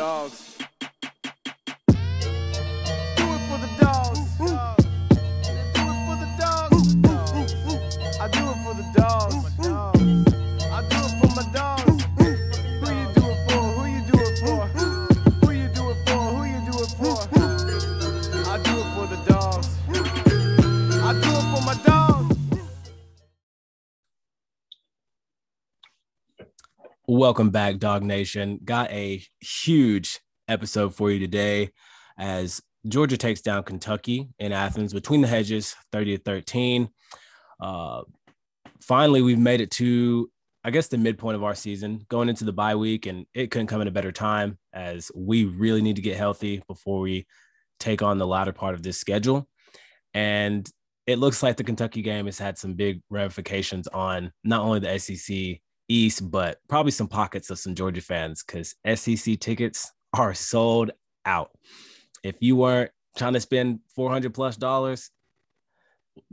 dogs. Welcome back, Dog Nation. Got a huge episode for you today as Georgia takes down Kentucky in Athens between the hedges, 30 to 13. Uh, finally, we've made it to, I guess, the midpoint of our season, going into the bye week, and it couldn't come at a better time as we really need to get healthy before we take on the latter part of this schedule. And it looks like the Kentucky game has had some big ramifications on not only the SEC East, but probably some pockets of some Georgia fans because SEC tickets are sold out. If you weren't trying to spend 400 plus dollars,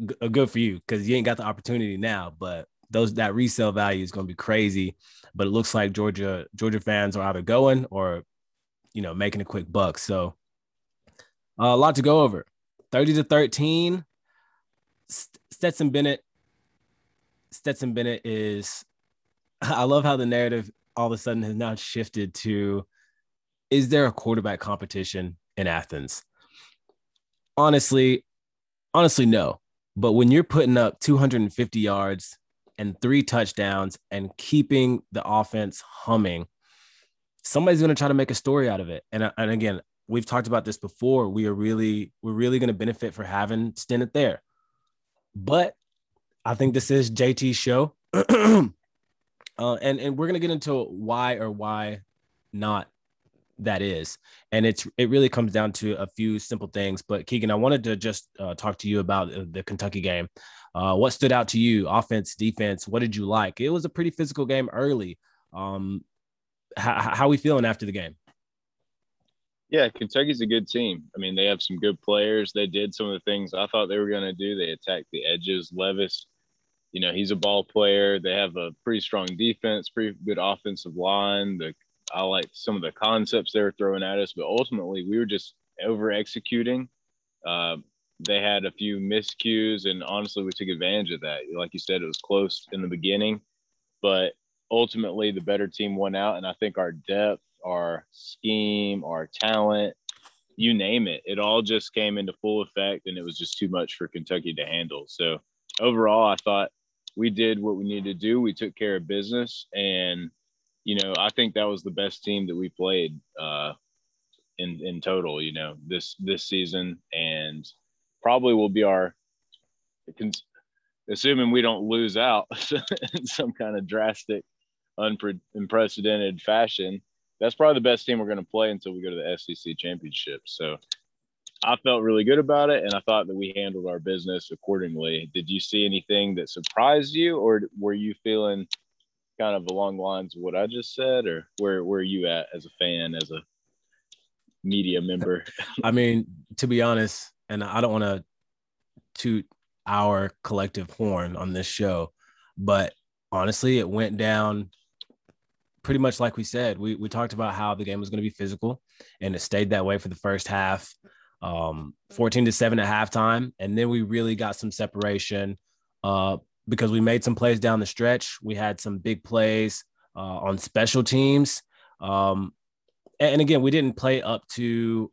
g- uh, good for you because you ain't got the opportunity now. But those that resale value is going to be crazy. But it looks like Georgia Georgia fans are either going or you know making a quick buck. So uh, a lot to go over. 30 to 13. St- Stetson Bennett. Stetson Bennett is I love how the narrative all of a sudden has now shifted to is there a quarterback competition in Athens? Honestly, honestly, no. But when you're putting up 250 yards and three touchdowns and keeping the offense humming, somebody's going to try to make a story out of it. And, uh, and again, we've talked about this before. We are really, we're really going to benefit for having Stennett there. But I think this is JT's show. Uh, and and we're gonna get into why or why not that is, and it's it really comes down to a few simple things. But Keegan, I wanted to just uh, talk to you about the Kentucky game. Uh, what stood out to you? Offense, defense. What did you like? It was a pretty physical game early. Um, how how we feeling after the game? Yeah, Kentucky's a good team. I mean, they have some good players. They did some of the things I thought they were going to do. They attacked the edges. Levis you know, he's a ball player. They have a pretty strong defense, pretty good offensive line. The I like some of the concepts they were throwing at us, but ultimately we were just over executing. Uh, they had a few miscues, and honestly, we took advantage of that. Like you said, it was close in the beginning, but ultimately the better team won out. And I think our depth, our scheme, our talent, you name it, it all just came into full effect, and it was just too much for Kentucky to handle. So overall, I thought we did what we needed to do. We took care of business, and you know, I think that was the best team that we played uh, in in total. You know, this this season, and probably will be our, assuming we don't lose out in some kind of drastic, unpre- unprecedented fashion. That's probably the best team we're going to play until we go to the SEC championship. So I felt really good about it, and I thought that we handled our business accordingly. Did you see anything that surprised you, or were you feeling kind of along the lines of what I just said, or where where are you at as a fan, as a media member? I mean, to be honest, and I don't want to toot our collective horn on this show, but honestly, it went down pretty much like we said. We we talked about how the game was going to be physical, and it stayed that way for the first half um 14 to 7 at halftime. And then we really got some separation uh because we made some plays down the stretch. We had some big plays uh, on special teams. Um and again we didn't play up to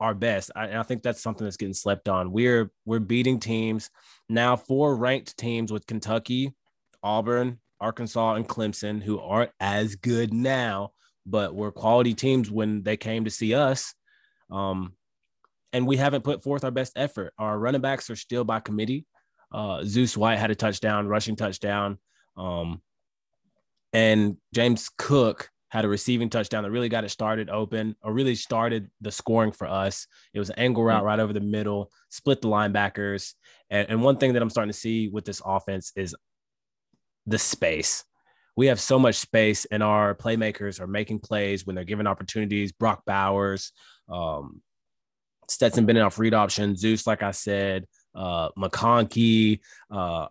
our best. I, I think that's something that's getting slept on. We're we're beating teams. Now four ranked teams with kentucky auburn arkansas and clemson who aren't as good now but were quality teams when they came to see us. Um and we haven't put forth our best effort. Our running backs are still by committee. Uh, Zeus White had a touchdown, rushing touchdown. Um, and James Cook had a receiving touchdown that really got it started open or really started the scoring for us. It was an angle route right over the middle, split the linebackers. And, and one thing that I'm starting to see with this offense is the space. We have so much space, and our playmakers are making plays when they're given opportunities. Brock Bowers, um, Stetson Bennett off read option, Zeus, like I said, uh, McConkey, uh,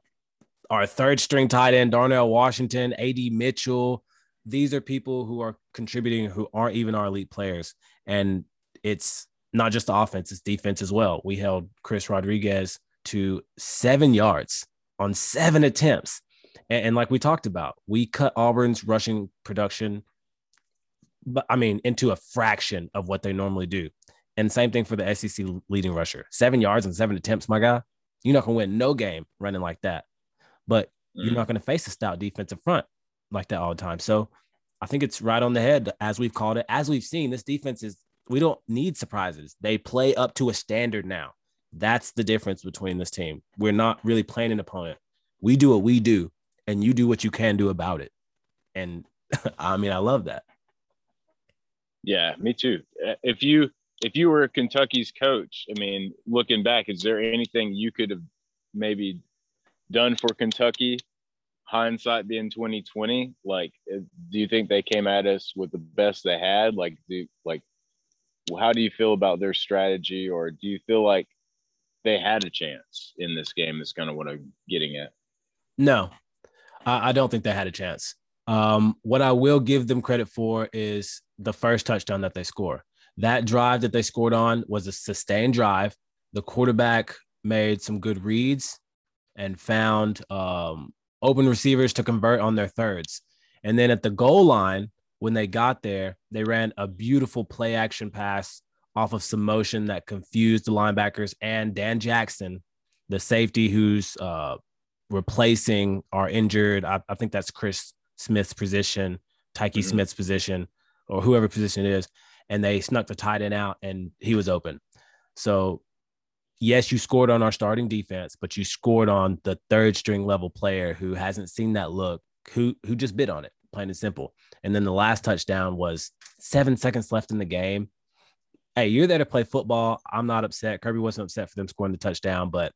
our third string tight end, Darnell Washington, AD Mitchell, these are people who are contributing who aren't even our elite players. And it's not just the offense, it's defense as well. We held Chris Rodriguez to seven yards on seven attempts. And, and like we talked about, we cut Auburn's rushing production, but I mean, into a fraction of what they normally do. And same thing for the SEC leading rusher. Seven yards and seven attempts, my guy. You're not going to win no game running like that. But you're not going to face a stout defensive front like that all the time. So I think it's right on the head, as we've called it. As we've seen, this defense is, we don't need surprises. They play up to a standard now. That's the difference between this team. We're not really playing an opponent. We do what we do, and you do what you can do about it. And I mean, I love that. Yeah, me too. Uh, if you if you were Kentucky's coach, I mean, looking back, is there anything you could have maybe done for Kentucky? Hindsight being twenty twenty, like, uh, do you think they came at us with the best they had? Like, do like, how do you feel about their strategy, or do you feel like they had a chance in this game? Is kind of what I'm getting at. No, I, I don't think they had a chance. Um, what I will give them credit for is the first touchdown that they score. That drive that they scored on was a sustained drive. The quarterback made some good reads and found um, open receivers to convert on their thirds. And then at the goal line, when they got there, they ran a beautiful play action pass off of some motion that confused the linebackers and Dan Jackson, the safety who's uh, replacing our injured. I, I, think that's Chris Smith's position, Tyke mm-hmm. Smith's position, or whoever position it is. And they snuck the tight end out and he was open. So yes, you scored on our starting defense, but you scored on the third string level player who hasn't seen that look, who who just bit on it, plain and simple. And then the last touchdown was seven seconds left in the game. Hey, you're there to play football. I'm not upset. Kirby wasn't upset for them scoring the touchdown, but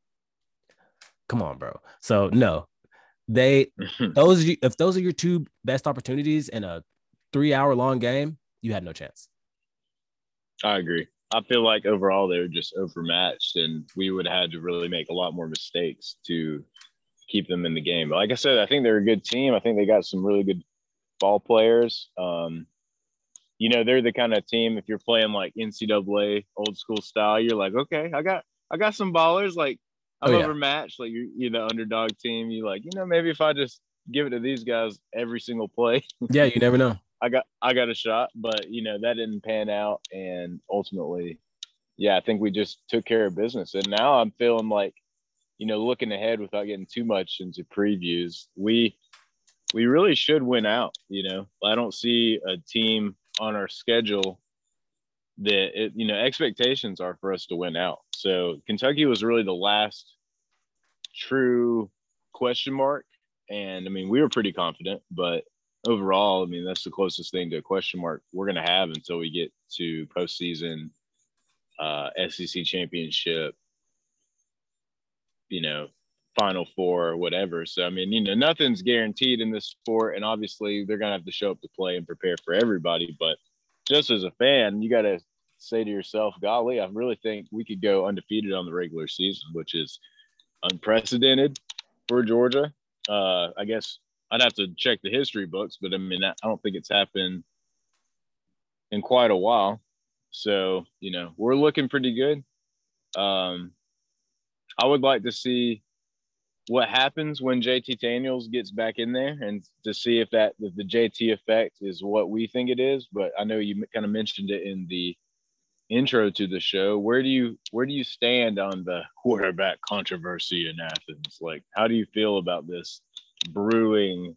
come on, bro. So no, they those if those are your two best opportunities in a three hour long game, you had no chance. I agree. I feel like overall they were just overmatched, and we would have had to really make a lot more mistakes to keep them in the game. But like I said, I think they're a good team. I think they got some really good ball players. Um, you know, they're the kind of team if you're playing like NCAA old school style, you're like, okay, I got I got some ballers. Like I'm oh, yeah. overmatched. Like you're, you're the underdog team. You like, you know, maybe if I just give it to these guys every single play. yeah, you never know. I got I got a shot, but you know that didn't pan out, and ultimately, yeah, I think we just took care of business. And now I'm feeling like, you know, looking ahead without getting too much into previews, we we really should win out. You know, I don't see a team on our schedule that it, you know expectations are for us to win out. So Kentucky was really the last true question mark, and I mean we were pretty confident, but overall, I mean, that's the closest thing to a question mark we're going to have until we get to postseason, uh, SEC championship, you know, Final Four, or whatever. So, I mean, you know, nothing's guaranteed in this sport, and obviously they're going to have to show up to play and prepare for everybody. But just as a fan, you got to say to yourself, golly, I really think we could go undefeated on the regular season, which is unprecedented for Georgia. Uh, I guess I'd have to check the history books, but I mean, I don't think it's happened in quite a while. So, you know, we're looking pretty good. Um, I would like to see what happens when JT Daniels gets back in there and to see if that if the JT effect is what we think it is. But I know you kind of mentioned it in the intro to the show. Where do you where do you stand on the quarterback controversy in Athens? Like, how do you feel about this brewing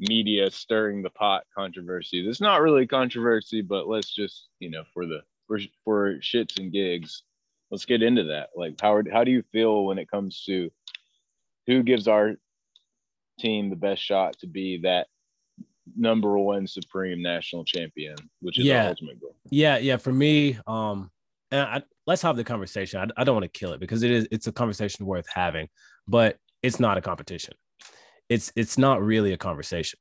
media stirring the pot controversy. It's not really controversy, but let's just, you know, for the for, for shits and gigs, let's get into that. Like Howard, how do you feel when it comes to who gives our team the best shot to be that number one supreme national champion, which is yeah. our ultimate goal? Yeah, yeah. For me, um, and I, let's have the conversation. I, I don't want to kill it because it is it's a conversation worth having, but it's not a competition it's it's not really a conversation.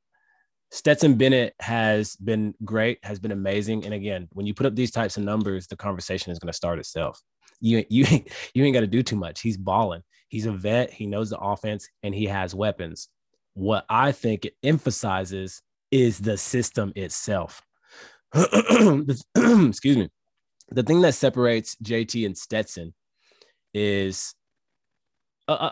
Stetson Bennett has been great, has been amazing, and again, when you put up these types of numbers, the conversation is going to start itself. You you you ain't got to do too much. He's balling. He's a vet. He knows the offense, and he has weapons. What I think it emphasizes is the system itself. Excuse me. The thing that separates JT and Stetson is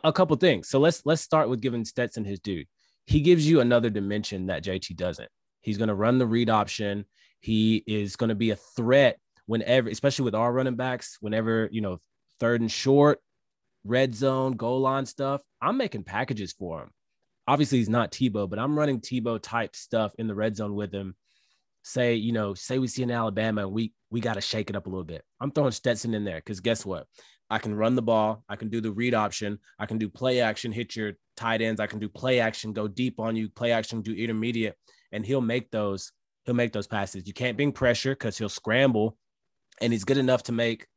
a, couple things. So let's let's start with giving Stetson his due. He gives you another dimension that JT doesn't. He's going to run the read option. He is going to be a threat whenever, especially with our running backs, whenever, you know, third and short, red zone, goal line stuff. I'm making packages for him. Obviously, he's not Tebow, but I'm running Tebow type stuff in the red zone with him. Say, you know, say we see in Alabama and we we got to shake it up a little bit. I'm throwing Stetson in there because guess what? I can run the ball. I can do the read option. I can do play action, hit your tight ends. I can do play action, go deep on you, play action, do intermediate, and he'll make those. He'll make those passes. You can't bring pressure because he'll scramble, and he's good enough to make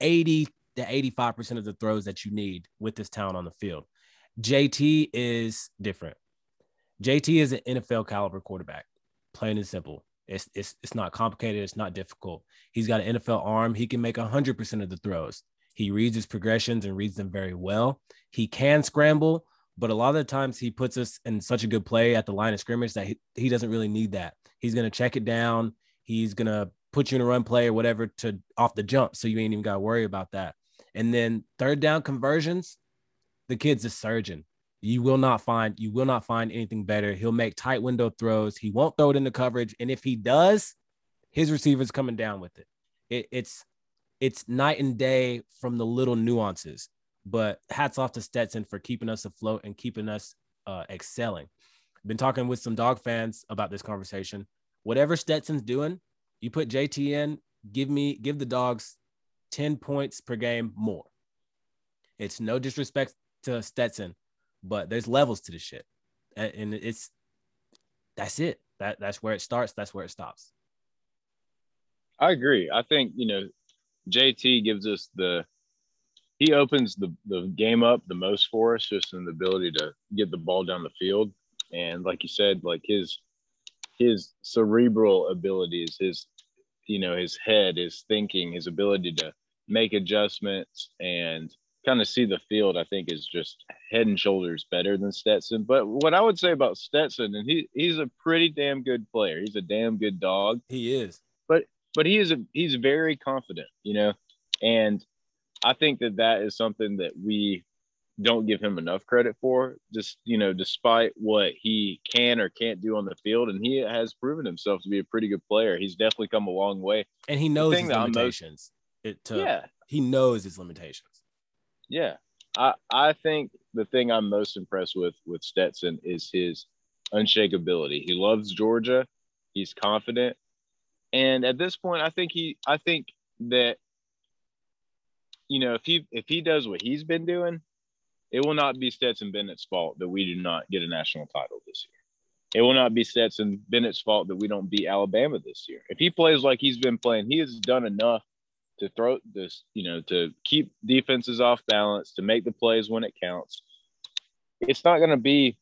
80 to 85% of the throws that you need with this talent on the field. JT is different. JT is an NFL caliber quarterback, plain and simple. It's, it's, it's not complicated. It's not difficult. He's got an NFL arm. He can make 100% of the throws. He reads his progressions and reads them very well. He can scramble, but a lot of the times he puts us in such a good play at the line of scrimmage that he, he doesn't really need that. He's going to check it down. He's going to put you in a run play or whatever to off the jump. So you ain't even got to worry about that. And then third down conversions, the kid's a surgeon. You will not find you will not find anything better. He'll make tight window throws. He won't throw it into coverage, and if he does, his receiver's coming down with it. it it's it's night and day from the little nuances. But hats off to Stetson for keeping us afloat and keeping us uh, excelling. Been talking with some dog fans about this conversation. Whatever Stetson's doing, you put JT in, give me give the dogs 10 points per game more. It's no disrespect to Stetson, but there's levels to the shit. And it's that's it. That that's where it starts, that's where it stops. I agree. I think, you know, JT gives us the he opens the, the game up the most for us just in the ability to get the ball down the field. And like you said, like his his cerebral abilities, his you know, his head, his thinking, his ability to make adjustments and kind of see the field, I think is just head and shoulders better than Stetson. But what I would say about Stetson, and he he's a pretty damn good player. He's a damn good dog. He is. But but he is a he's very confident, you know, and I think that that is something that we don't give him enough credit for. Just you know, despite what he can or can't do on the field, and he has proven himself to be a pretty good player. He's definitely come a long way, and he knows his limitations. Most, it, to, yeah, he knows his limitations. Yeah, I I think the thing I'm most impressed with with Stetson is his unshakability. He loves Georgia. He's confident, and at this point, I think he I think that you know if he if he does what he's been doing, it will not be Stetson Bennett's fault that we do not get a national title this year. It will not be Stetson Bennett's fault that we don't beat Alabama this year. If he plays like he's been playing, he has done enough to throw this, you know, to keep defenses off balance, to make the plays when it counts. It's not going to be,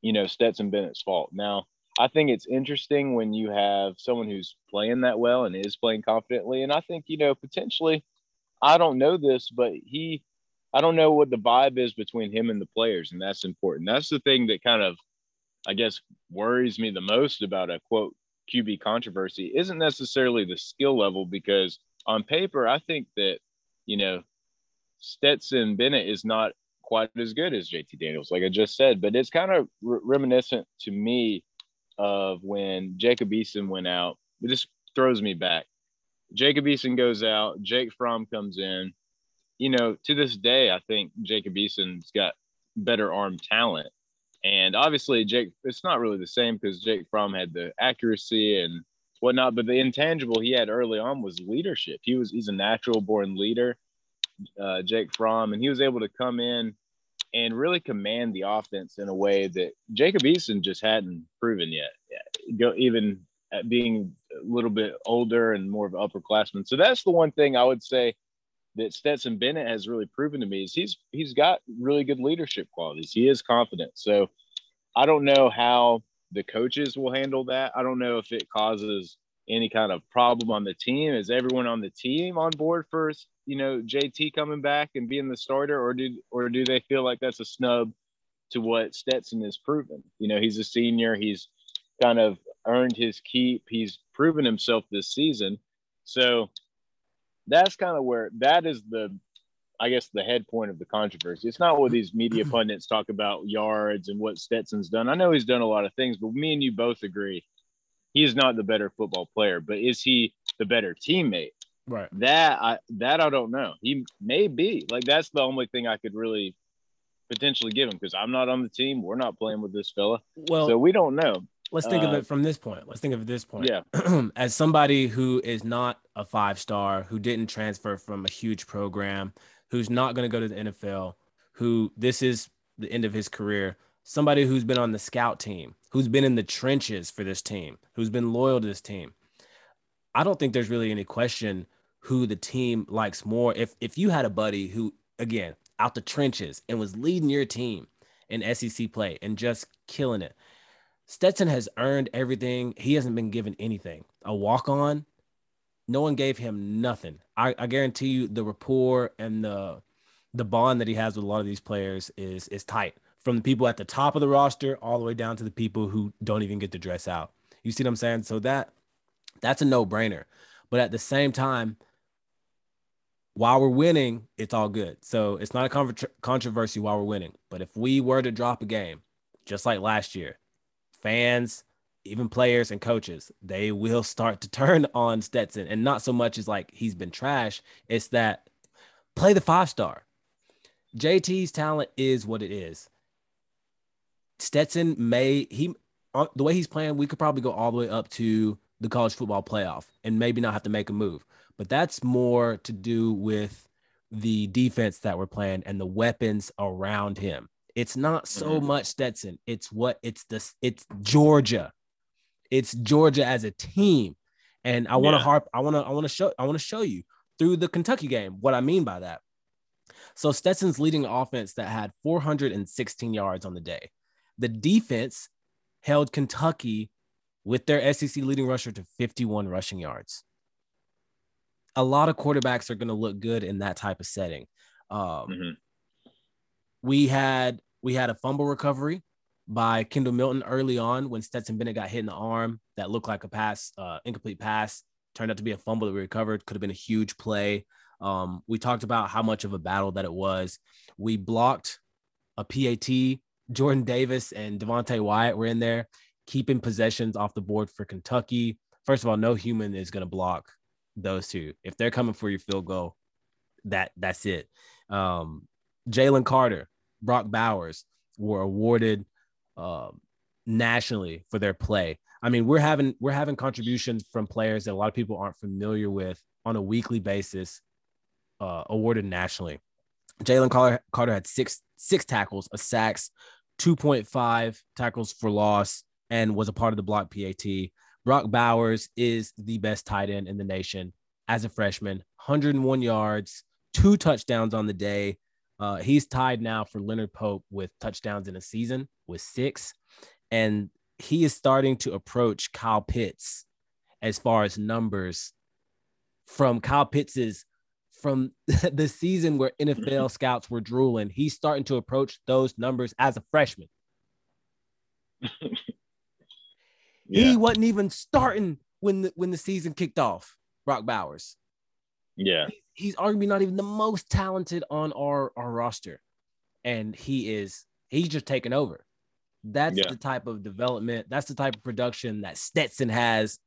you know, Stetson Bennett's fault. Now, I think it's interesting when you have someone who's playing that well and is playing confidently. And I think, you know, potentially, I don't know this, but he I don't know what the vibe is between him and the players, and that's important. That's the thing that kind of, I guess, worries me the most about a quote QB controversy isn't necessarily the skill level because on paper, I think that, you know, Stetson Bennett is not quite as good as JT Daniels, like I just said, but it's kind of re- reminiscent to me of when Jacob Eason went out. It just throws me back. Jacob Eason goes out, Jake Fromm comes in, you know, to this day, I think Jacob Eason's got better arm talent. And obviously, Jake, it's not really the same because Jake Fromm had the accuracy and whatnot, but the intangible he had early on was leadership. He was he's a natural born leader, uh, Jake Fromm, and he was able to come in and really command the offense in a way that Jacob Eason just hadn't proven yet. Go even being a little bit older and more of an upperclassman. So that's the one thing I would say that Stetson Bennett has really proven to me is he's he's got really good leadership qualities. He is confident. So I don't know how the coaches will handle that. I don't know if it causes any kind of problem on the team. Is everyone on the team on board for you know JT coming back and being the starter, or do or do they feel like that's a snub to what Stetson has proven. You know, he's a senior. He's kind of earned his keep. He's proven himself this season. So that's kind of where that is the, I guess, the head point of the controversy. It's not what these media pundits talk about yards and what Stetson's done. I know he's done a lot of things, but me and you both agree he is not the better football player. But is he the better teammate? Right. That I that I don't know. He may be like that's the only thing I could really potentially give him because I'm not on the team. We're not playing with this fella, Well, so we don't know. let's think of uh, it from this point. Let's think of it this point. Yeah. As somebody who is not a five star, who didn't transfer from a huge program, who's not going to go to the NFL, who this is the end of his career, somebody who's been on the scout team, who's been in the trenches for this team, who's been loyal to this team. I don't think there's really any question who the team likes more. If if you had a buddy who again out the trenches and was leading your team in SEC play and just killing it. Stetson has earned everything. He hasn't been given anything. A walk on, no one gave him nothing. I, I guarantee you the rapport and the the bond that he has with a lot of these players is is tight. From the people at the top of the roster all the way down to the people who don't even get to dress out. You see what I'm saying? So that that's a no-brainer. But at the same time, while we're winning, it's all good. So it's not a contro- controversy while we're winning. But if we were to drop a game, just like last year, fans, even players and coaches, they will start to turn on Stetson. And not so much as like he's been trash, it's that play the five star. JT's talent is what it is. Stetson may, he, uh, the way he's playing, we could probably go all the way up to the college football playoff and maybe not have to make a move. But that's more to do with the defense that we're playing and the weapons around him. It's not so Mhm. much Stetson. It's what it's this it's Georgia. It's Georgia as a team. And I want to Yeah. harp, I want to, I want to show, I want to show you through the Kentucky game what I mean by that. So Stetson's leading offense that had 416 yards on the day. The defense held Kentucky with their SEC leading rusher to 51 rushing yards. A lot of quarterbacks are going to look good in that type of setting. Um, Mhm. we had we had a fumble recovery by Kendall Milton early on when Stetson Bennett got hit in the arm that looked like a pass, uh, incomplete pass. Turned out to be a fumble that we recovered. Could have been a huge play. Um, we talked about how much of a battle that it was. We blocked a PAT. Jordan Davis and Devonte Wyatt were in there, keeping possessions off the board for Kentucky. First of all, no human is going to block those two. If they're coming for your field goal, that that's it. Um, Jalen Carter, Brock Bowers were awarded um, nationally for their play. I mean, we're having we're having contributions from players that a lot of people aren't familiar with on a weekly basis, uh, awarded nationally. Jalen Carter, Carter had six six tackles, a sacks, 2.5 tackles for loss, and was a part of the block PAT. Brock Bowers is the best tight end in the nation as a freshman, 101 yards, two touchdowns on the day. Uh, he's tied now for Leonard Pope with touchdowns in a season with six. And he is starting to approach Kyle Pitts as far as numbers from Kyle Pitts's from the season where NFL scouts were drooling. He's starting to approach those numbers as a freshman. He wasn't even starting when the when the season kicked off. Brock Bowers. Yeah. He's arguably not even the most talented on our, our roster. And he is he's just taken over. That's Yeah. the type of development, that's the type of production that Stetson has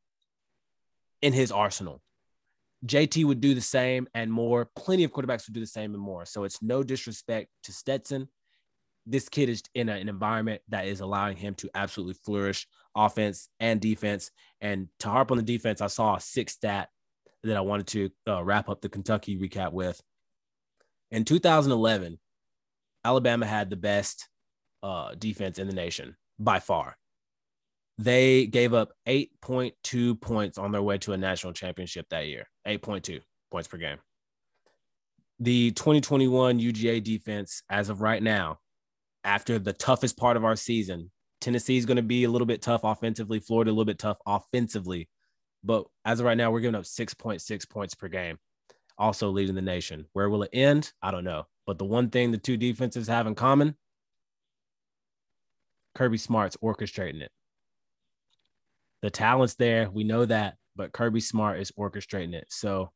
in his arsenal. JT would do the same and more. Plenty of quarterbacks would do the same and more. So it's no disrespect to Stetson. This kid is in a- an environment that is allowing him to absolutely flourish offense and defense. And to harp on the defense, I saw a six stat that I wanted to uh, wrap up the Kentucky recap with. In 2011, Alabama had the best uh, defense in the nation by far. They gave up 8.2 points on their way to a national championship that year. 8.2 points per game. The 2021 UGA defense, as of right now, after the toughest part of our season, Tennessee is going to be a little bit tough offensively, Florida a little bit tough offensively. But as of right now, we're giving up 6.6 points per game, also leading the nation. Where will it end? I don't know. But the one thing the two defenses have in common Kirby Smart's orchestrating it. The talent's there, we know that, but Kirby Smart is orchestrating it. So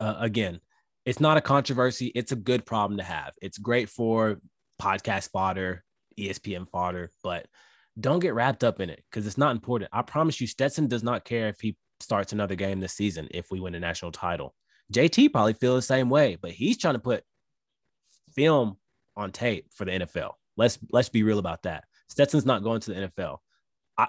uh, again, it's not a controversy. It's a good problem to have. It's great for podcast fodder, ESPN fodder, but don't get wrapped up in it because it's not important. I promise you, Stetson does not care if he starts another game this season if we win a national title. JT probably feel the same way, but he's trying to put film on tape for the NFL. Let's let's be real about that. Stetson's not going to the NFL. I,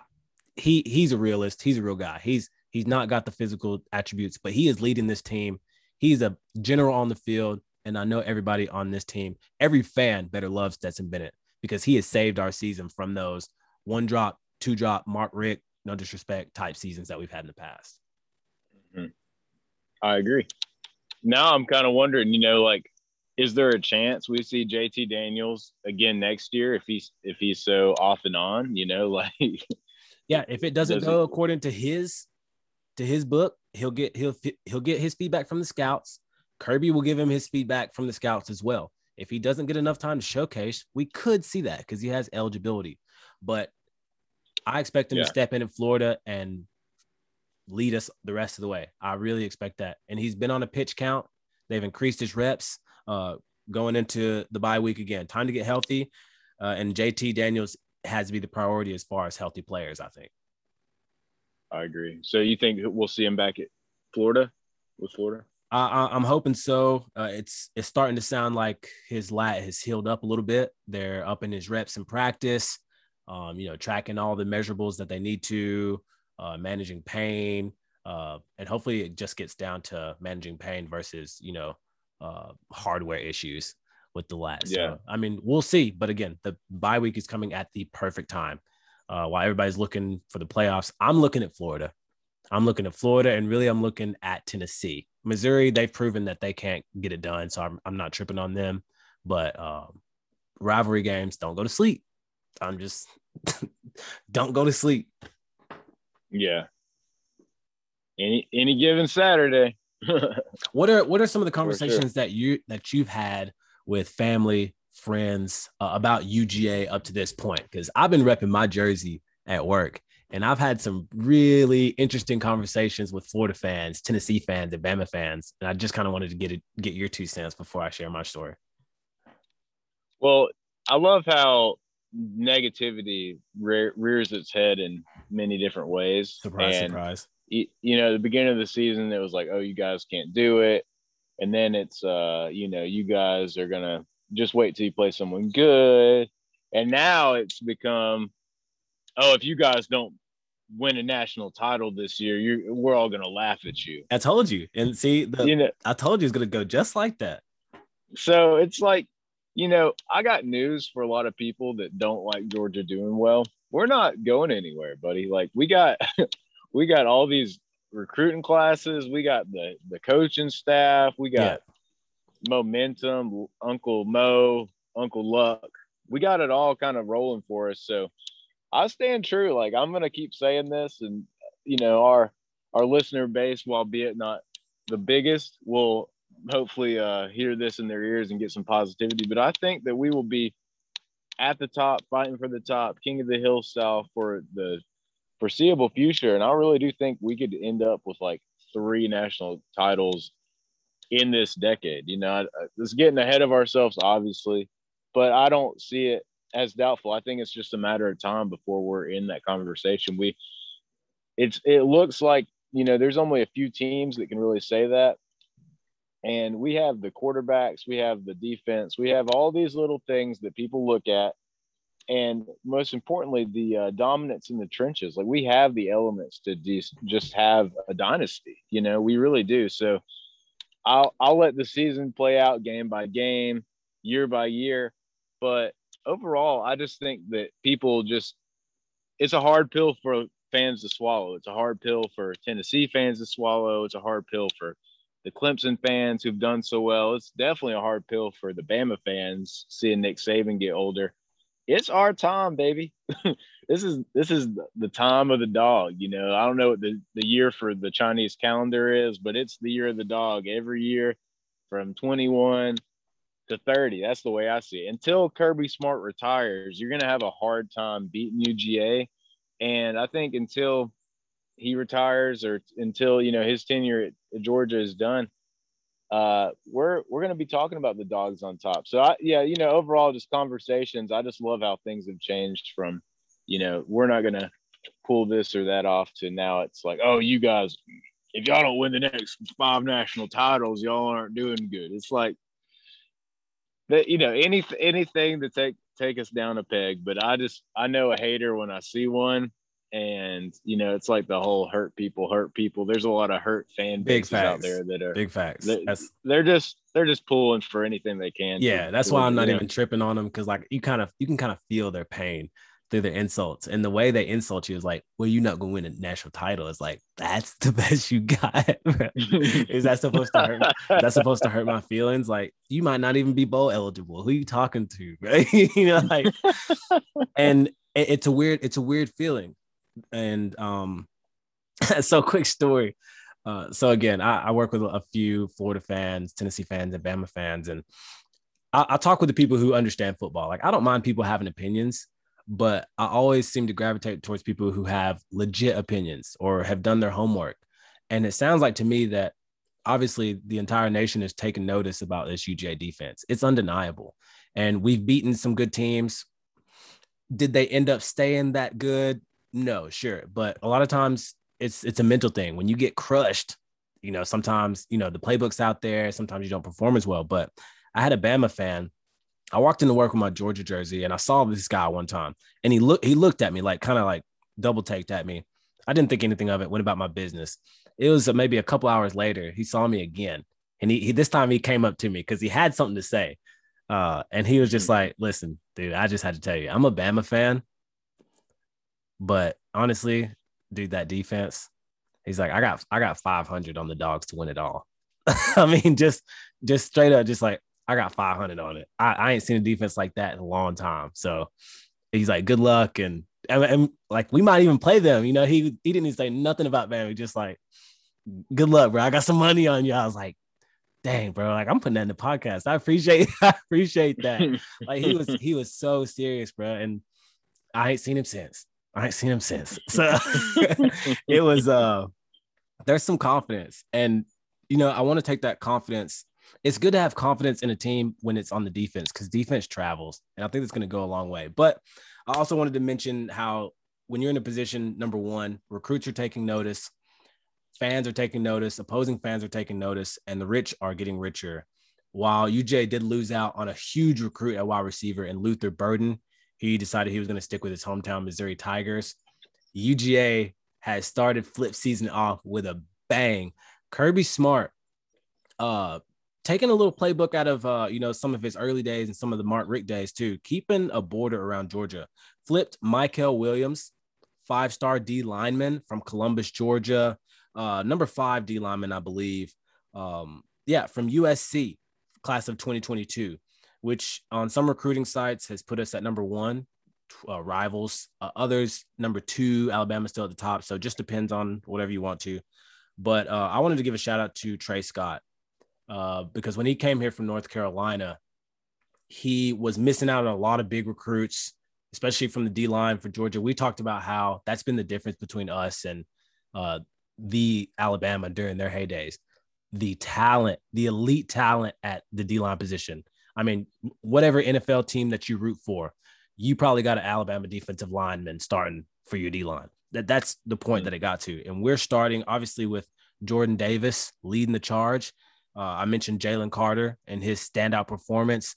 he he's a realist. He's a real guy. He's he's not got the physical attributes, but he is leading this team. He's a general on the field, and I know everybody on this team, every fan better love Stetson Bennett because he has saved our season from those one drop, two drop, Mark Richt, no disrespect type seasons that we've had in the past. Mm-hmm. I agree. Now I'm kind of wondering, you know, like, is there a chance we see JT Daniels again next year if he's if he's so off and on? You know, like, yeah, if it doesn't, doesn't go according to his to his book, he'll get he'll he'll get his feedback from the scouts. Kirby will give him his feedback from the scouts as well. If he doesn't get enough time to showcase, we could see that because he has eligibility. But I expect him yeah. to step in in Florida and lead us the rest of the way. I really expect that. And he's been on a pitch count. They've increased his reps uh, going into the bye week again. Time to get healthy. Uh, and JT Daniels has to be the priority as far as healthy players, I think. I agree. So you think we'll see him back at Florida with Florida? I, am hoping so. Uh, it's it's starting to sound like his lat has healed up a little bit. They're upping his reps in practice um, you know, tracking all the measurables that they need to, uh, managing pain, uh, and hopefully it just gets down to managing pain versus you know uh, hardware issues with the lat. Yeah. So, I mean, we'll see. But again, the bye week is coming at the perfect time. Uh, while everybody's looking for the playoffs, I'm looking at Florida. I'm looking at Florida, and really, I'm looking at Tennessee. Missouri, they've proven that they can't get it done, so I'm, I'm not tripping on them. But um, rivalry games don't go to sleep. I'm just don't go to sleep. Yeah. Any any given Saturday. what are what are some of the conversations sure. that you that you've had with family, friends uh, about UGA up to this point? Because I've been repping my jersey at work, and I've had some really interesting conversations with Florida fans, Tennessee fans, and Bama fans, and I just kind of wanted to get it get your two cents before I share my story. Well, I love how negativity re- rears its head in many different ways. Surprise, and, surprise. You know, the beginning of the season, it was like, oh, you guys can't do it. And then it's, uh, you know, you guys are going to just wait till you play someone good. And now it's become, oh, if you guys don't win a national title this year, you we're all going to laugh at you. I told you. And see, the, you know, I told you it's going to go just like that. So it's like, you know, I got news for a lot of people that don't like Georgia doing well. We're not going anywhere, buddy. Like we got we got all these recruiting classes, we got the the coaching staff, we got yeah. momentum, Uncle Mo, Uncle Luck. We got it all kind of rolling for us. So I stand true. Like I'm gonna keep saying this and you know, our our listener base, while be it not the biggest, will hopefully uh, hear this in their ears and get some positivity. But I think that we will be at the top, fighting for the top, king of the hill style for the foreseeable future. And I really do think we could end up with like three national titles in this decade. You know, it's getting ahead of ourselves, obviously, but I don't see it as doubtful. I think it's just a matter of time before we're in that conversation. We, it's, it looks like, you know, there's only a few teams that can really say that. And we have the quarterbacks, we have the defense, we have all these little things that people look at. And most importantly, the uh, dominance in the trenches. Like we have the elements to de- just have a dynasty, you know, we really do. So I'll, I'll let the season play out game by game, year by year. But overall, I just think that people just, it's a hard pill for fans to swallow. It's a hard pill for Tennessee fans to swallow. It's a hard pill for the Clemson fans who've done so well. It's definitely a hard pill for the Bama fans seeing Nick Saban get older. It's our time, baby. this is this is the time of the dog. You know, I don't know what the, the year for the Chinese calendar is, but it's the year of the dog every year from 21 to 30. That's the way I see it. Until Kirby Smart retires, you're going to have a hard time beating UGA. And I think until he retires or until, you know, his tenure at Georgia is done, uh, we're we're going to be talking about the dogs on top. So I, yeah, you know, overall, just conversations. I just love how things have changed from, you know, we're not going to pull this or that off to now it's like, oh, you guys, if y'all don't win the next five national titles, y'all aren't doing good. It's like that, you know, any anything to take take us down a peg. But I just I know a hater when I see one, and you know, it's like the whole hurt people hurt people. There's a lot of hurt fan Big bases out there that are Big facts. they- That's they're just they're just pulling for anything they can. to- yeah, that's to- why I'm not even tripping on them because like you kind of you can kind of feel their pain through their insults and the way they insult you is like, well, you're not gonna win a national title. It's like that's the best you got. is that supposed to hurt? Is that supposed to hurt my feelings? Like you might not even be bowl eligible. Who you talking to? Right? you know, like and it- it's a weird, it's a weird feeling. And um, so quick story. Uh, so again, I, I work with a few Florida fans, Tennessee fans, and Bama fans, and I, I talk with the people who understand football. Like I don't mind people having opinions, but I always seem to gravitate towards people who have legit opinions or have done their homework. And it sounds like to me that obviously the entire nation has taken notice about this UGA defense. It's undeniable. And we've beaten some good teams. Did they end up staying that good? No, sure. But a lot of times it's it's a mental thing. When you get crushed, you know, sometimes, you know, the playbook's out there, sometimes you don't perform as well. But I had a Bama fan. I walked into work with my Georgia jersey and I saw this guy one time and he looked he looked at me like kind of like double taked at me. I didn't think anything of it, went about my business. It was uh, maybe a couple hours later, he saw me again. And he, he this time he came up to me because he had something to say. Uh, and he was just like, listen, dude, I just had to tell you, I'm a Bama fan. But honestly, dude, that defense, he's like, I got I got 500 on the dogs to win it all. I mean, just just straight up, just like I got 500 on it. I, I ain't seen a defense like that in a long time. So he's like, good luck. And, and, and, like, we might even play them. You know, he, he didn't even say nothing about Bama. He just like, good luck, bro. I got some money on you. I was like, dang, bro. Like, I'm putting that in the podcast. I appreciate, I appreciate that. Like, he was, he was so serious, bro. And I ain't seen him since. I ain't seen him since. So it was, uh, there's some confidence. And, you know, I want to take that confidence it's good to have confidence in a team when it's on the defense because defense travels. And I think it's going to go a long way. But I also wanted to mention how when you're in a position, number one, recruits are taking notice, fans are taking notice, opposing fans are taking notice, and the rich are getting richer. While UJ did lose out on a huge recruit at wide receiver and Luther Burden, he decided he was going to stick with his hometown Missouri Tigers. UGA has started flip season off with a bang. Kirby Smart, uh, taking a little playbook out of uh, you know some of his early days and some of the Mark Richt days too, keeping a border around Georgia. Flipped Mykel Williams, five-star D lineman from Columbus, Georgia, uh, number five D lineman, I believe. Um, yeah, from USC, class of 2022, which on some recruiting sites has put us at number one. Uh, rivals, uh, others number two. Alabama still at the top, so just depends on whatever you want to. But uh, I wanted to give a shout out to Tray Scott uh, because when he came here from North Carolina, he was missing out on a lot of big recruits, especially from the D line for Georgia. We talked about how that's been the difference between us and uh, the Alabama during their heydays. The talent, the elite talent at the D line position. I mean, whatever NFL team that you root for, you probably got an Alabama defensive lineman starting for your D line. That that's the point Mhm. that it got to, and we're starting obviously with Jordan Davis leading the charge. Uh, I mentioned Jalen Carter and his standout performance.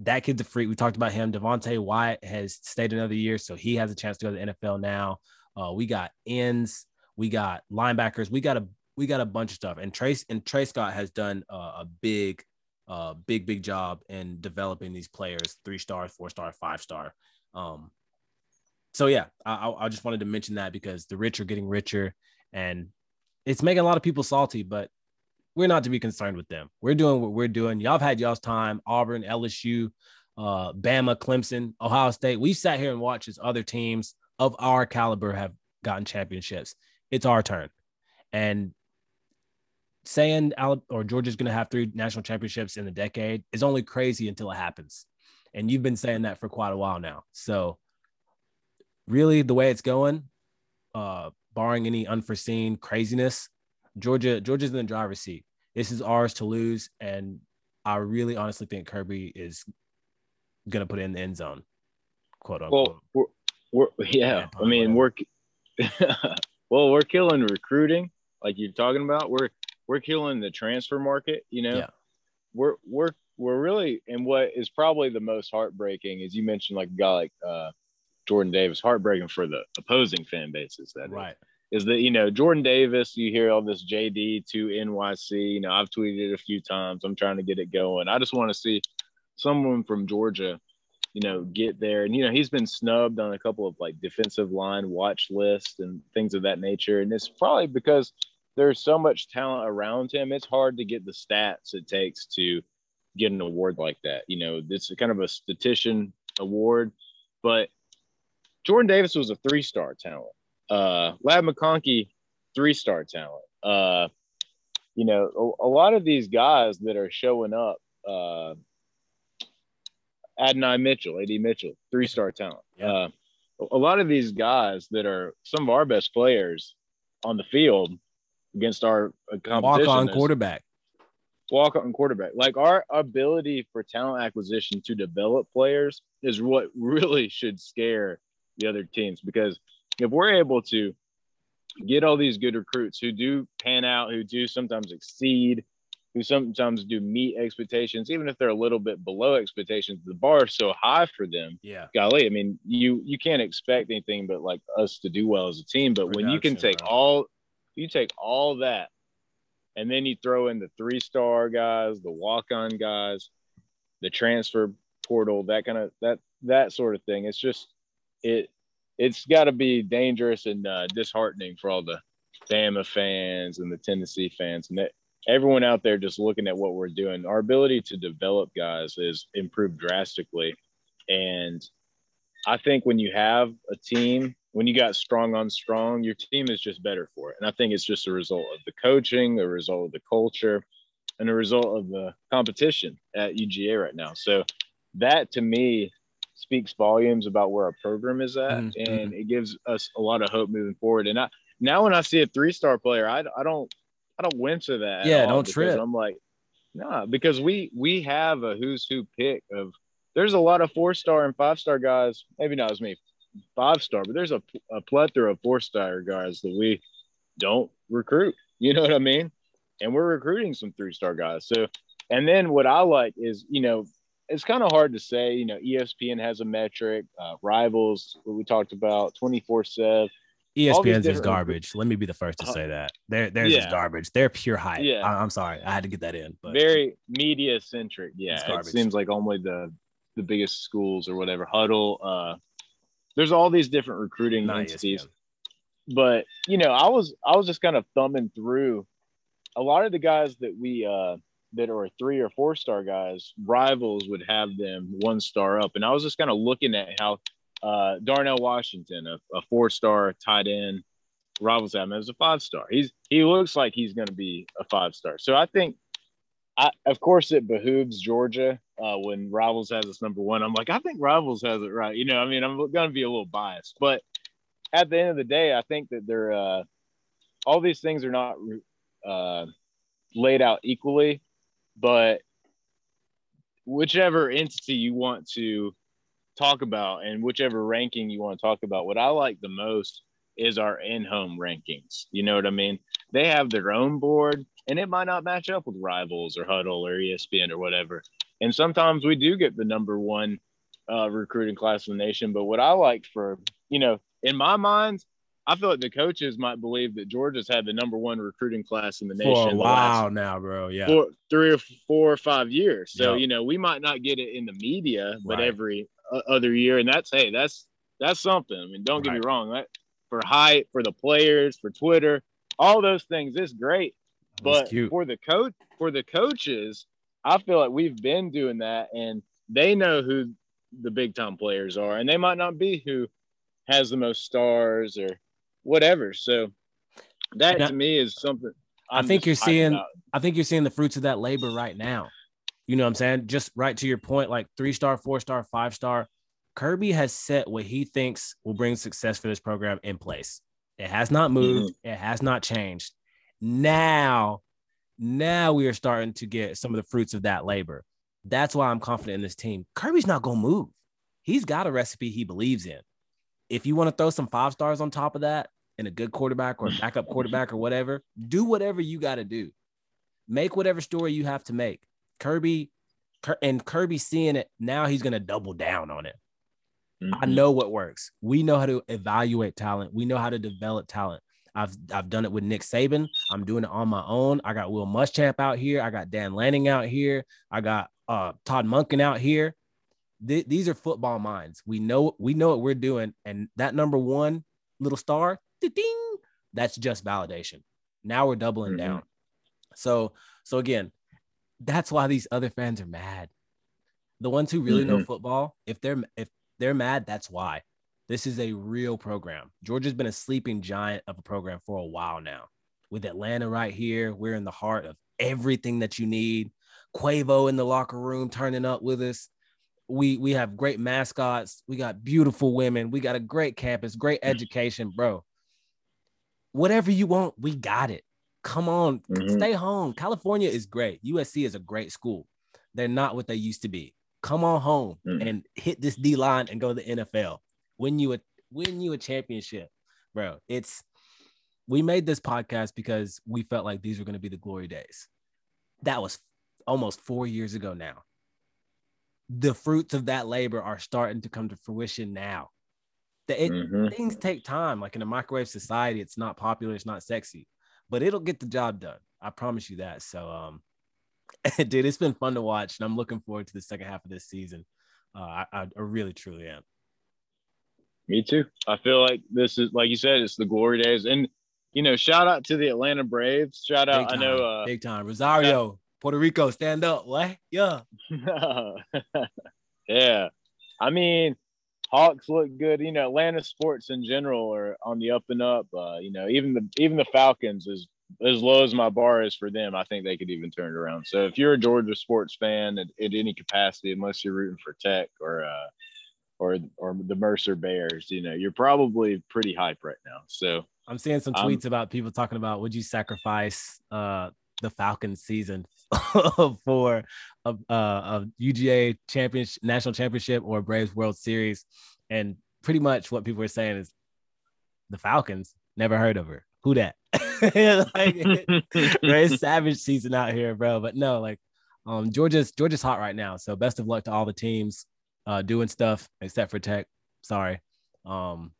That kid's a freak. We talked about him. Devonte Wyatt has stayed another year, so he has a chance to go to the NFL now. Uh, we got ends, we got linebackers, we got a we got a bunch of stuff. And Trace and Tray Scott has done uh, a big, uh, big, big job in developing these players: three star, four star, five star. Um, so yeah, I, I I just wanted to mention that because the rich are getting richer, and it's making a lot of people salty, but we're not to be concerned with them. We're doing what we're doing. Y'all have had y'all's time. Auburn, LSU, uh, Bama, Clemson, Ohio State. We've sat here and watched as other teams of our caliber have gotten championships. It's our turn. And saying or Georgia's going to have three national championships in a decade is only crazy until it happens. And you've been saying that for quite a while now. So, really, the way it's going, uh, barring any unforeseen craziness, Georgia Georgia's in the driver's seat. This is ours to lose, and I really honestly think Kirby is going to put it in the end zone, quote unquote. Well, we're, we're yeah. I mean, we're well, we're killing recruiting, like you're talking about. We're we're killing the transfer market. You know, Yeah. we're we're we're really and what is probably the most heartbreaking is you mentioned like a guy like uh, Jordan Davis, heartbreaking for the opposing fan bases. That right. is that you know Jordan Davis. You hear all this JD to NYC. You know, I've tweeted it a few times. I'm trying to get it going. I just want to see someone from Georgia, you know, get there. And you know, he's been snubbed on a couple of like defensive line watch lists and things of that nature. And it's probably because there's so much talent around him. It's hard to get the stats it takes to get an award like that. You know, it's kind of a statistician award, but Jordan Davis was a three-star talent uh Ladd McConkey three star talent. Uh you know, a, a, lot of these guys that are showing up, uh Adonai Mitchell, AD Mitchell, three star talent. Yeah. Uh a lot of these guys that are some of our best players on the field against our uh, competition Walk on quarterback. walk on quarterback. Like our ability for talent acquisition to develop players is what really should scare the other teams because if we're able to get all these good recruits who do pan out, who do sometimes exceed, who sometimes do meet expectations, even if they're a little bit below expectations, the bar is so high for them. Yeah. Golly, I mean, you you can't expect anything but like us to do well as a team. But when you can take right. all you take all that and then you throw in the three star guys, the walk on guys, the transfer portal, that kind of that that sort of thing. It's just it it's got to be dangerous and uh, disheartening for all the Bama fans and the Tennessee fans and everyone out there just looking at what we're doing. Our ability to develop guys is improved drastically, and I think when you have a team, when you got strong on strong, your team is just better for it. And I think it's just a result of the coaching, a result of the culture, and a result of the competition at UGA right now. So that to me speaks volumes about where our program is at, Mhm, and it gives us a lot of hope moving forward. And I now when I see a three star player, I, I don't I don't wince at that. Yeah, don't trip. I'm like, nah, because we we have a who's who pick of. There's a lot of four star and five star guys. Maybe not as many five star, but there's a, a plethora of four star guys that we don't recruit. You know what I mean? And we're recruiting some three star guys. So, and then what I like is, you know, it's kind of hard to say. You know, ESPN has a metric, uh, rivals, what we talked about, 24 7. All ESPN's is garbage. Let me be the first to Uh, say that. They're theirs is yeah. garbage. They're pure hype. Yeah. I, am sorry. I had to get that in. But very media centric. Yeah, It's it seems like only the the biggest schools or whatever huddle. Uh, there's all these different recruiting not entities, ESPN. but you know, I was I was just kind of thumbing through a lot of the guys that we uh that are three or four star guys. Rivals would have them one star up, and I was just kind of looking at how uh, Darnell Washington, a, a four star tight end, rivals have him as a five star. He's he looks like he's going to be a five star. So I think, I of course, it behooves Georgia uh, when Rivals has us number one. I'm like, I think Rivals has it right. You know, I mean, I'm going to be a little biased, but at the end of the day, I think that they're uh, all these things are not uh, laid out equally, but whichever entity you want to talk about and whichever ranking you want to talk about, what I like the most is our in-home rankings. You know what I mean? They have their own board, and it might not match up with Rivals or Huddle or ESPN or whatever. And sometimes we do get the number one uh, recruiting class in the nation. But what I like for you know, in my mind, I feel like the coaches might believe that Georgia's had the number one recruiting class in the nation For a while now, bro. Yeah. four, three or four or five years. So Yeah. you know, we might not get it in the media, but Right. every uh, other year, and that's hey, that's that's something. I mean, don't get me wrong. That for hype, for the players, for Twitter, all those things is great. But for the coach, for the coaches, I feel like we've been doing that, and they know who the big time players are, and they might not be who has the most stars or whatever. So that to me is something I'm I think you're seeing about- I think you're seeing the fruits of that labor right now. You know what I'm saying? Just right to your point, like three star, four star, five star. Kirby has set what he thinks will bring success for this program in place. It has not moved, mm-hmm. it has not changed. Now, now we are starting to get some of the fruits of that labor. That's why I'm confident in this team. Kirby's not going to move. He's got a recipe he believes in. If you want to throw some five stars on top of that and a good quarterback or a backup quarterback or whatever, do whatever you got to do. Make whatever story you have to make. Kirby and Kirby seeing it now, he's going to double down on it. I Mhm. know what works. We know how to evaluate talent. We know how to develop talent. I've I've done it with Nick Saban. I'm doing it on my own. I got Will Muschamp out here. I got Dan Lanning out here. I got uh, Todd Monken out here. Th- these are football minds. We know we know what we're doing, and that number one little star, ding, that's just validation. Now we're doubling Mhm. down. So so again, that's why these other fans are mad. The ones who really know football, if they're if they're mad, that's why. This is a real program. Georgia's been a sleeping giant of a program for a while now. With Atlanta right here, we're in the heart of everything that you need. Quavo in the locker room turning up with us. We we have great mascots. We got beautiful women. We got a great campus, great education, bro. Whatever you want, we got it. Come on, Mhm. stay home. California is great. USC is a great school. They're not what they used to be. Come on home Mm. and hit this D line and go to the NFL. Win you a win you a championship, bro. It's we made this podcast because we felt like these were going to be the glory days. That was almost four years ago now. The fruits of that labor are starting to come to fruition now. The, it, Mhm. things take time. Like in a microwave society, it's not popular, it's not sexy, but it'll get the job done. I promise you that. So, um, dude, it's been fun to watch, and I'm looking forward to the second half of this season. Uh, I, I, really, truly am. Me too. I feel like this is like you said, it's the glory days, and you know, shout out to the Atlanta Braves. Shout out. Big I know. Uh, big time. Rosario, Puerto Rico, stand up. What? Yeah. yeah, I mean, Hawks look good. You know, Atlanta sports in general are on the up and up. Uh, you know, even the even the Falcons is as low as my bar is for them. I think they could even turn it around. So if you're a Georgia sports fan at, at any capacity, unless you're rooting for Tech or uh, or or the Mercer Bears, you know, you're probably pretty hype right now. So I'm seeing some Um, tweets about people talking about would you sacrifice uh the Falcons season for a, uh, a UGA championship, national championship, or Braves World Series? And pretty much what people are saying is the Falcons. Never heard of her. Who that? like, bro, savage season out here, bro. But no, like, um, Georgia's Georgia's hot right now. So best of luck to all the teams uh, doing stuff except for Tech. Sorry. Um,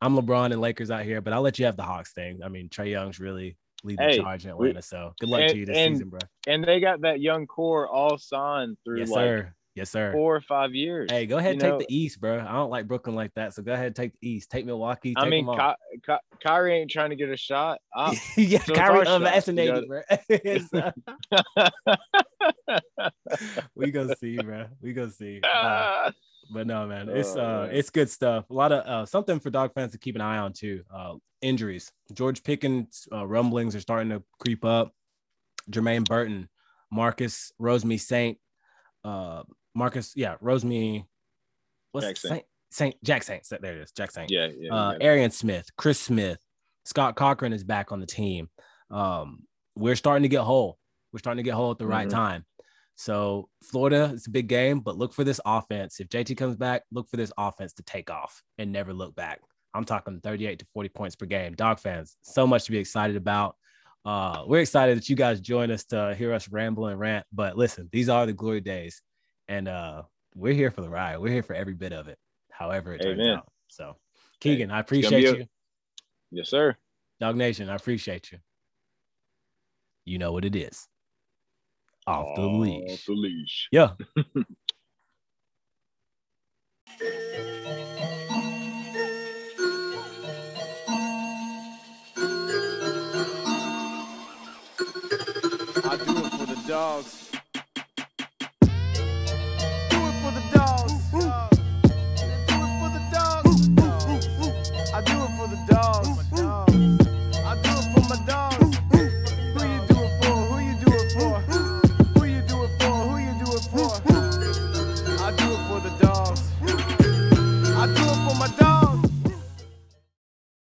I'm LeBron and Lakers out here, but I'll let you have the Hawks thing. I mean, Trae Young's really leading the Hey, charge in we- Atlanta. so good luck and- to you this and- season, bro. and they got that young core all signed through Yes, like sir. Yes, sir. four or five years. Hey, go ahead and take know, the East, bro. I don't like Brooklyn like that. So go ahead and take the East. Take Milwaukee. Take I mean. Ky- Ky- Kyrie ain't trying to get a shot. I, yeah, so Kyrie unvaccinated, You bro. We go see, bro. We go see. Uh, but no, man, it's Oh, uh, man. it's good stuff. A lot of uh, something for dog fans to keep an eye on too. Uh, injuries. George Pickens uh, rumblings are starting to creep up. Jermaine Burton, Marcus Rosemy Saint, uh, Marcus, yeah, Rosemy. What's Jack Saint. Saint? Jack Saint. There it is, Jack Saint yeah, yeah. uh, yeah. Arian Smith, Chris Smith, Scott Cochran is back on the team. Um, we're starting to get whole. We're starting to get whole at the right Mhm. time. So Florida, it's a big game, but look for this offense. If JT comes back, look for this offense to take off and never look back. I'm talking 38 to 40 points per game. Dog fans, so much to be excited about. Uh, we're excited that you guys join us to hear us ramble and rant. But listen, these are the glory days, and uh, we're here for the ride. We're here for every bit of it, however it turns out. So, Keegan, I appreciate a- you. yes, sir. Dog Nation, I appreciate you. You know what it is off the leash. Off the leash. Yeah. I do it for the dogs. Do it for the dogs. Do it for the dogs. I do it for the dogs.